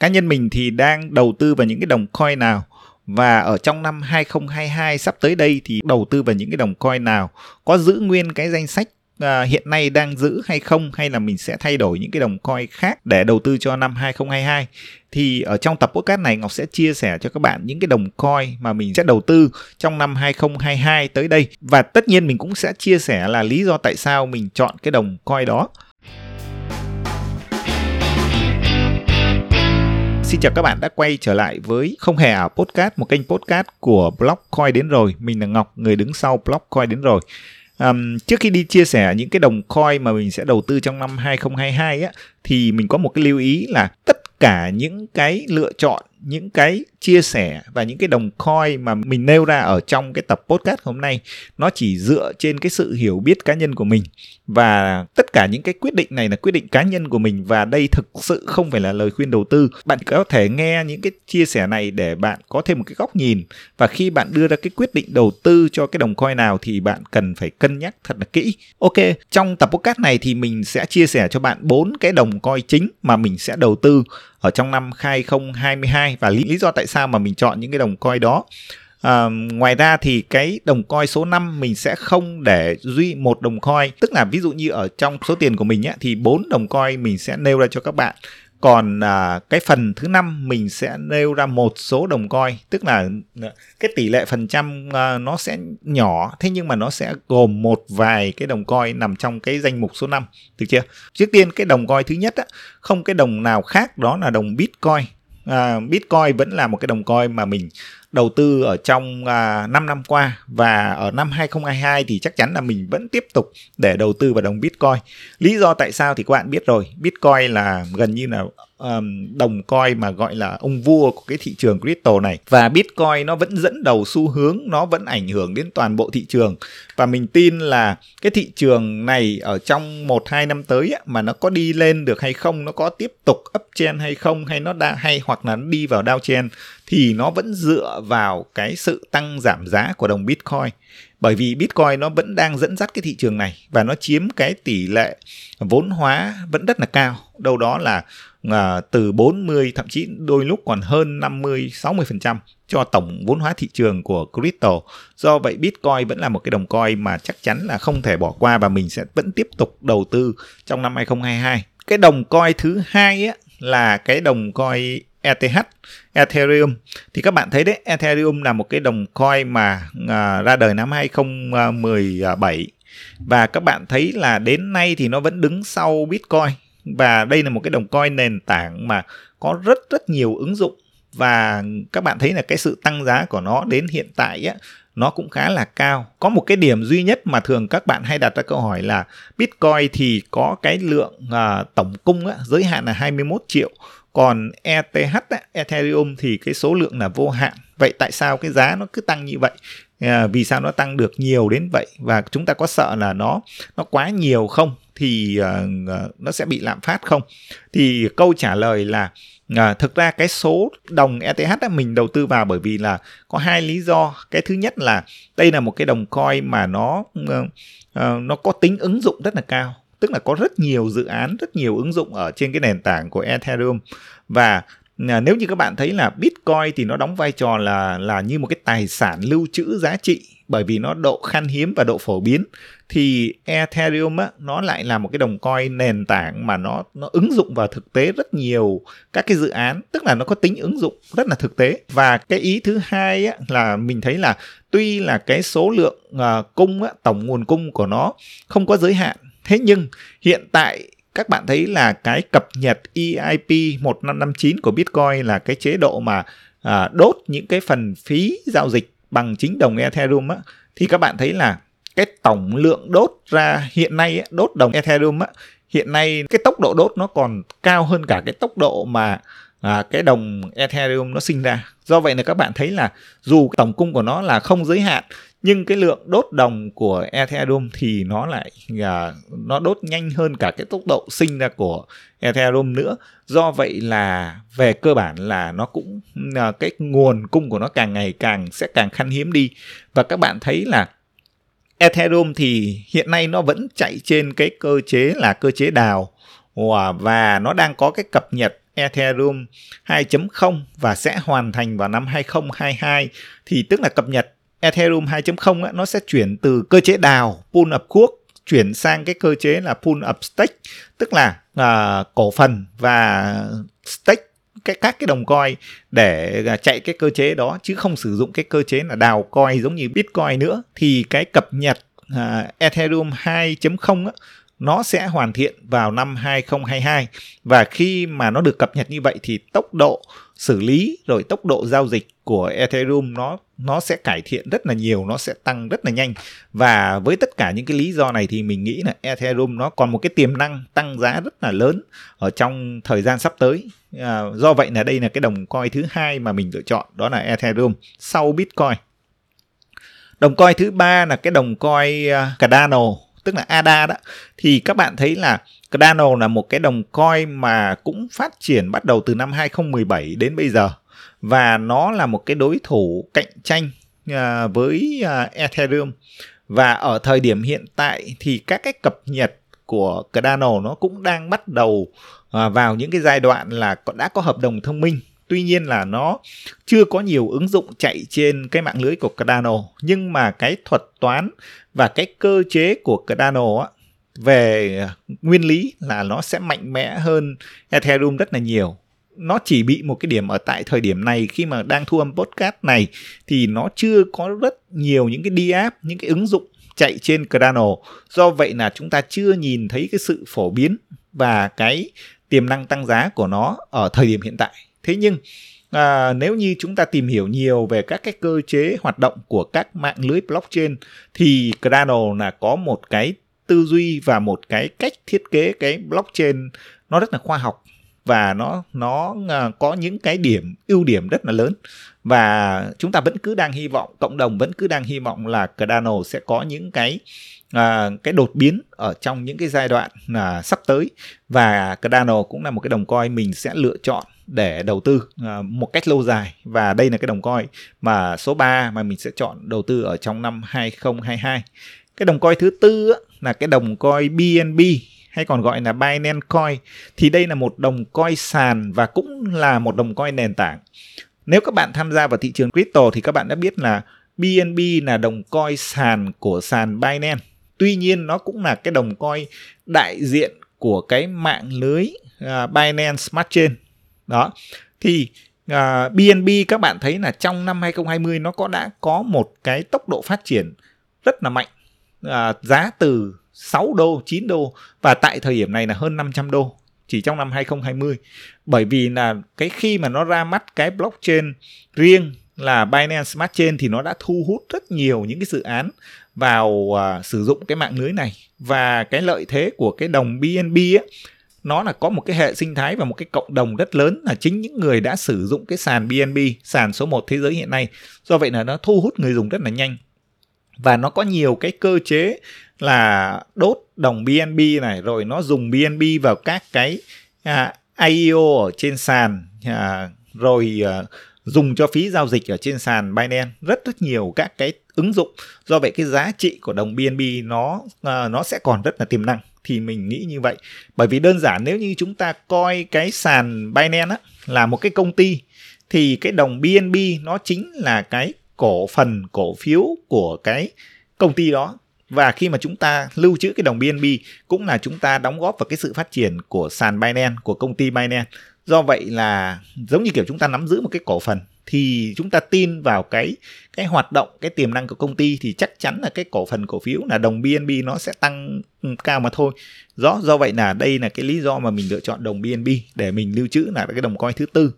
cá nhân mình thì đang đầu tư vào những cái đồng coin nào? Và ở trong năm 2022 sắp tới đây thì đầu tư vào những cái đồng coin nào? Có giữ nguyên cái danh sách à, hiện nay đang giữ hay không? Hay là mình sẽ thay đổi những cái đồng coin khác để đầu tư cho năm 2022 thì ở trong tập podcast này Ngọc sẽ chia sẻ cho các bạn những cái đồng coin mà mình sẽ đầu tư trong năm 2022 tới đây. Và tất nhiên mình cũng sẽ chia sẻ là lý do tại sao mình chọn cái đồng coin đó. Xin chào các bạn đã quay trở lại với Không Hề Ảo Podcast, một kênh podcast của blog Coin đến rồi. Mình là Ngọc, người đứng sau blog Coin đến rồi. Um, trước khi đi chia sẻ những cái đồng coin mà mình sẽ đầu tư trong năm 2022 á, thì mình có một cái lưu ý là tất cả những cái lựa chọn những cái chia sẻ và những cái đồng coin mà mình nêu ra ở trong cái tập podcast hôm nay, nó chỉ dựa trên cái sự hiểu biết cá nhân của mình. Và tất cả những cái quyết định này là quyết định cá nhân của mình và đây thực sự không phải là lời khuyên đầu tư. Bạn có thể nghe những cái chia sẻ này để bạn có thêm một cái góc nhìn. Và khi bạn đưa ra cái quyết định đầu tư cho cái đồng coin nào thì bạn cần phải cân nhắc thật là kỹ. Ok, trong tập podcast này thì mình sẽ chia sẻ cho bạn bốn cái đồng coin chính mà mình sẽ đầu tư ở trong năm 2022 và lý, lý do tại sao mà mình chọn những cái đồng coin đó. À, ngoài ra thì cái đồng coin số 5 mình sẽ không để duy một đồng coin tức là ví dụ như ở trong số tiền của mình á, thì bốn đồng coin mình sẽ nêu ra cho các bạn còn à, cái phần thứ năm mình sẽ nêu ra một số đồng coi tức là à, cái tỷ lệ phần trăm à, nó sẽ nhỏ thế nhưng mà nó sẽ gồm một vài cái đồng coi nằm trong cái danh mục số 5 được chưa? Trước tiên cái đồng coi thứ nhất á, không cái đồng nào khác đó là đồng bitcoin. À, bitcoin vẫn là một cái đồng coi mà mình đầu tư ở trong à, uh, 5 năm qua và ở năm 2022 thì chắc chắn là mình vẫn tiếp tục để đầu tư vào đồng Bitcoin. Lý do tại sao thì các bạn biết rồi, Bitcoin là gần như là um, đồng coin mà gọi là ông vua của cái thị trường crypto này và Bitcoin nó vẫn dẫn đầu xu hướng, nó vẫn ảnh hưởng đến toàn bộ thị trường và mình tin là cái thị trường này ở trong 1 2 năm tới á, mà nó có đi lên được hay không, nó có tiếp tục uptrend hay không hay nó đã hay hoặc là nó đi vào downtrend thì nó vẫn dựa vào cái sự tăng giảm giá của đồng Bitcoin. Bởi vì Bitcoin nó vẫn đang dẫn dắt cái thị trường này và nó chiếm cái tỷ lệ vốn hóa vẫn rất là cao, đâu đó là à, từ 40 thậm chí đôi lúc còn hơn 50 60% cho tổng vốn hóa thị trường của crypto. Do vậy Bitcoin vẫn là một cái đồng coin mà chắc chắn là không thể bỏ qua và mình sẽ vẫn tiếp tục đầu tư trong năm 2022. Cái đồng coin thứ hai á, là cái đồng coin ETH Ethereum. Thì các bạn thấy đấy Ethereum là một cái đồng coin mà à, ra đời năm 2017 và các bạn thấy là đến nay thì nó vẫn đứng sau Bitcoin. Và đây là một cái đồng coin nền tảng mà có rất rất nhiều ứng dụng. Và các bạn thấy là cái sự tăng giá của nó đến hiện tại á nó cũng khá là cao. Có một cái điểm duy nhất mà thường các bạn hay đặt ra câu hỏi là Bitcoin thì có cái lượng à, tổng cung á, giới hạn là 21 triệu còn ETH Ethereum thì cái số lượng là vô hạn. Vậy tại sao cái giá nó cứ tăng như vậy? À, vì sao nó tăng được nhiều đến vậy? Và chúng ta có sợ là nó nó quá nhiều không? Thì uh, nó sẽ bị lạm phát không? Thì câu trả lời là uh, thực ra cái số đồng ETH á, mình đầu tư vào bởi vì là có hai lý do. Cái thứ nhất là đây là một cái đồng coin mà nó uh, uh, nó có tính ứng dụng rất là cao tức là có rất nhiều dự án rất nhiều ứng dụng ở trên cái nền tảng của Ethereum. Và à, nếu như các bạn thấy là Bitcoin thì nó đóng vai trò là là như một cái tài sản lưu trữ giá trị bởi vì nó độ khan hiếm và độ phổ biến thì Ethereum á nó lại là một cái đồng coin nền tảng mà nó nó ứng dụng vào thực tế rất nhiều các cái dự án. Tức là nó có tính ứng dụng rất là thực tế. Và cái ý thứ hai á là mình thấy là tuy là cái số lượng uh, cung á, tổng nguồn cung của nó không có giới hạn Thế nhưng hiện tại các bạn thấy là cái cập nhật EIP 1559 của Bitcoin là cái chế độ mà à, đốt những cái phần phí giao dịch bằng chính đồng Ethereum á thì các bạn thấy là cái tổng lượng đốt ra hiện nay á, đốt đồng Ethereum á hiện nay cái tốc độ đốt nó còn cao hơn cả cái tốc độ mà à, cái đồng Ethereum nó sinh ra. Do vậy là các bạn thấy là dù tổng cung của nó là không giới hạn nhưng cái lượng đốt đồng của Ethereum thì nó lại à, nó đốt nhanh hơn cả cái tốc độ sinh ra của Ethereum nữa. Do vậy là về cơ bản là nó cũng à, cái nguồn cung của nó càng ngày càng sẽ càng khan hiếm đi. Và các bạn thấy là Ethereum thì hiện nay nó vẫn chạy trên cái cơ chế là cơ chế đào. Và nó đang có cái cập nhật Ethereum 2.0 và sẽ hoàn thành vào năm 2022 thì tức là cập nhật Ethereum 2.0 á, nó sẽ chuyển từ cơ chế đào pool up quốc chuyển sang cái cơ chế là pool up stake tức là uh, cổ phần và stake cái các cái đồng coin để à, chạy cái cơ chế đó chứ không sử dụng cái cơ chế là đào coin giống như Bitcoin nữa. Thì cái cập nhật uh, Ethereum 2.0 á, nó sẽ hoàn thiện vào năm 2022 và khi mà nó được cập nhật như vậy thì tốc độ xử lý rồi tốc độ giao dịch của Ethereum nó nó sẽ cải thiện rất là nhiều, nó sẽ tăng rất là nhanh và với tất cả những cái lý do này thì mình nghĩ là Ethereum nó còn một cái tiềm năng tăng giá rất là lớn ở trong thời gian sắp tới. À, do vậy là đây là cái đồng coin thứ hai mà mình lựa chọn đó là Ethereum sau Bitcoin. Đồng coin thứ ba là cái đồng coin à, Cardano tức là ADA đó thì các bạn thấy là Cardano là một cái đồng coin mà cũng phát triển bắt đầu từ năm 2017 đến bây giờ. Và nó là một cái đối thủ cạnh tranh uh, với uh, Ethereum. Và ở thời điểm hiện tại thì các cái cập nhật của Cardano nó cũng đang bắt đầu uh, vào những cái giai đoạn là đã có hợp đồng thông minh tuy nhiên là nó chưa có nhiều ứng dụng chạy trên cái mạng lưới của Cardano nhưng mà cái thuật toán và cái cơ chế của Cardano á, về nguyên lý là nó sẽ mạnh mẽ hơn Ethereum rất là nhiều. Nó chỉ bị một cái điểm ở tại thời điểm này khi mà đang thu âm podcast này thì nó chưa có rất nhiều những cái đi app những cái ứng dụng chạy trên Cardano. Do vậy là chúng ta chưa nhìn thấy cái sự phổ biến và cái tiềm năng tăng giá của nó ở thời điểm hiện tại thế nhưng à, nếu như chúng ta tìm hiểu nhiều về các cái cơ chế hoạt động của các mạng lưới blockchain thì Cardano là có một cái tư duy và một cái cách thiết kế cái blockchain nó rất là khoa học và nó nó à, có những cái điểm ưu điểm rất là lớn. Và chúng ta vẫn cứ đang hy vọng cộng đồng vẫn cứ đang hy vọng là Cardano sẽ có những cái à, cái đột biến ở trong những cái giai đoạn à, sắp tới. Và Cardano cũng là một cái đồng coin mình sẽ lựa chọn để đầu tư à, một cách lâu dài và đây là cái đồng coin mà số 3 mà mình sẽ chọn đầu tư ở trong năm 2022 cái đồng coin thứ tư là cái đồng coin BNB hay còn gọi là Binance Coin thì đây là một đồng coin sàn và cũng là một đồng coin nền tảng. Nếu các bạn tham gia vào thị trường crypto thì các bạn đã biết là BNB là đồng coin sàn của sàn Binance. Tuy nhiên, nó cũng là cái đồng coin đại diện của cái mạng lưới à, Binance Smart Chain. Đó. Thì uh, à, BNB các bạn thấy là trong năm 2020 nó có đã có một cái tốc độ phát triển rất là mạnh. Uh, giá từ 6 đô, 9 đô và tại thời điểm này là hơn 500 đô chỉ trong năm 2020. Bởi vì là cái khi mà nó ra mắt cái blockchain riêng là Binance Smart Chain thì nó đã thu hút rất nhiều những cái dự án vào uh, sử dụng cái mạng lưới này và cái lợi thế của cái đồng BNB ấy, nó là có một cái hệ sinh thái và một cái cộng đồng rất lớn là chính những người đã sử dụng cái sàn BNB, sàn số 1 thế giới hiện nay. Do vậy là nó thu hút người dùng rất là nhanh. Và nó có nhiều cái cơ chế là đốt đồng BNB này rồi nó dùng BNB vào các cái à, IEO ở trên sàn à, rồi à, dùng cho phí giao dịch ở trên sàn Binance rất rất nhiều các cái ứng dụng do vậy cái giá trị của đồng BNB nó à, nó sẽ còn rất là tiềm năng thì mình nghĩ như vậy. Bởi vì đơn giản nếu như chúng ta coi cái sàn Binance á, là một cái công ty thì cái đồng BNB nó chính là cái cổ phần cổ phiếu của cái công ty đó. Và khi mà chúng ta lưu trữ cái đồng BNB cũng là chúng ta đóng góp vào cái sự phát triển của sàn Binance của công ty Binance. Do vậy là giống như kiểu chúng ta nắm giữ một cái cổ phần thì chúng ta tin vào cái cái hoạt động cái tiềm năng của công ty thì chắc chắn là cái cổ phần cổ phiếu là đồng BNB nó sẽ tăng ừ, cao mà thôi. Do do vậy là đây là cái lý do mà mình lựa chọn đồng BNB để mình lưu trữ là cái đồng coin thứ tư.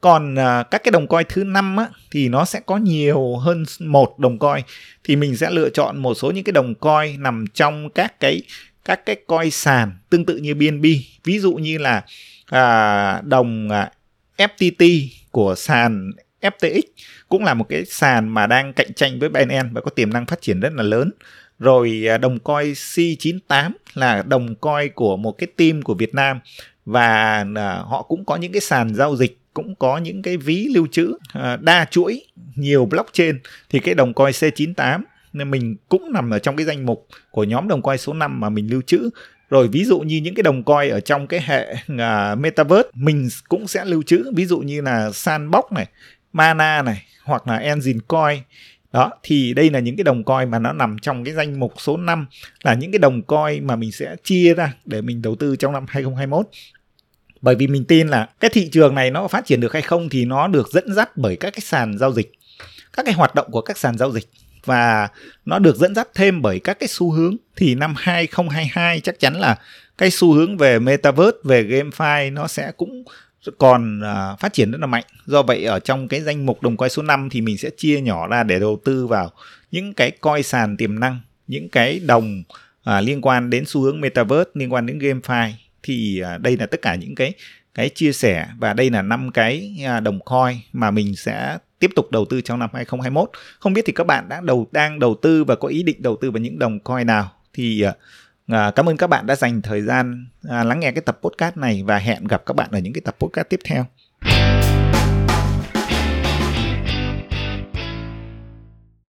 Còn à, các cái đồng coin thứ năm á, thì nó sẽ có nhiều hơn một đồng coin. Thì mình sẽ lựa chọn một số những cái đồng coin nằm trong các cái các cái coin sàn tương tự như BNB ví dụ như là à, đồng à, FTT của sàn FTX cũng là một cái sàn mà đang cạnh tranh với Binance và có tiềm năng phát triển rất là lớn. Rồi à, đồng coin C98 là đồng coin của một cái team của Việt Nam và à, họ cũng có những cái sàn giao dịch, cũng có những cái ví lưu trữ à, đa chuỗi, nhiều blockchain. Thì cái đồng coin C98 nên mình cũng nằm ở trong cái danh mục của nhóm đồng coin số 5 mà mình lưu trữ rồi ví dụ như những cái đồng coin ở trong cái hệ uh, metaverse mình cũng sẽ lưu trữ. Ví dụ như là sandbox này mana này hoặc là engine coin. Đó thì đây là những cái đồng coin mà nó nằm trong cái danh mục số 5 là những cái đồng coin mà mình sẽ chia ra để mình đầu tư trong năm 2021 bởi vì mình tin là cái thị trường này nó phát triển được hay không thì nó được dẫn dắt bởi các cái sàn giao dịch các cái hoạt động của các sàn giao dịch và nó được dẫn dắt thêm bởi các cái xu hướng. Thì năm 2022 chắc chắn là cái xu hướng về metaverse về gamefi nó sẽ cũng còn uh, phát triển rất là mạnh. Do vậy ở trong cái danh mục đồng coin số 5 thì mình sẽ chia nhỏ ra để đầu tư vào những cái coi sàn tiềm năng những cái đồng uh, liên quan đến xu hướng metaverse liên quan đến gamefi. Thì uh, đây là tất cả những cái cái chia sẻ và đây là năm cái uh, đồng coin mà mình sẽ tiếp tục đầu tư trong năm 2021 không biết thì các bạn đã đầu đang đầu tư và có ý định đầu tư vào những đồng coin nào thì uh, À, cảm ơn các bạn đã dành thời gian à, lắng nghe cái tập podcast này và hẹn gặp các bạn ở những cái tập podcast tiếp theo.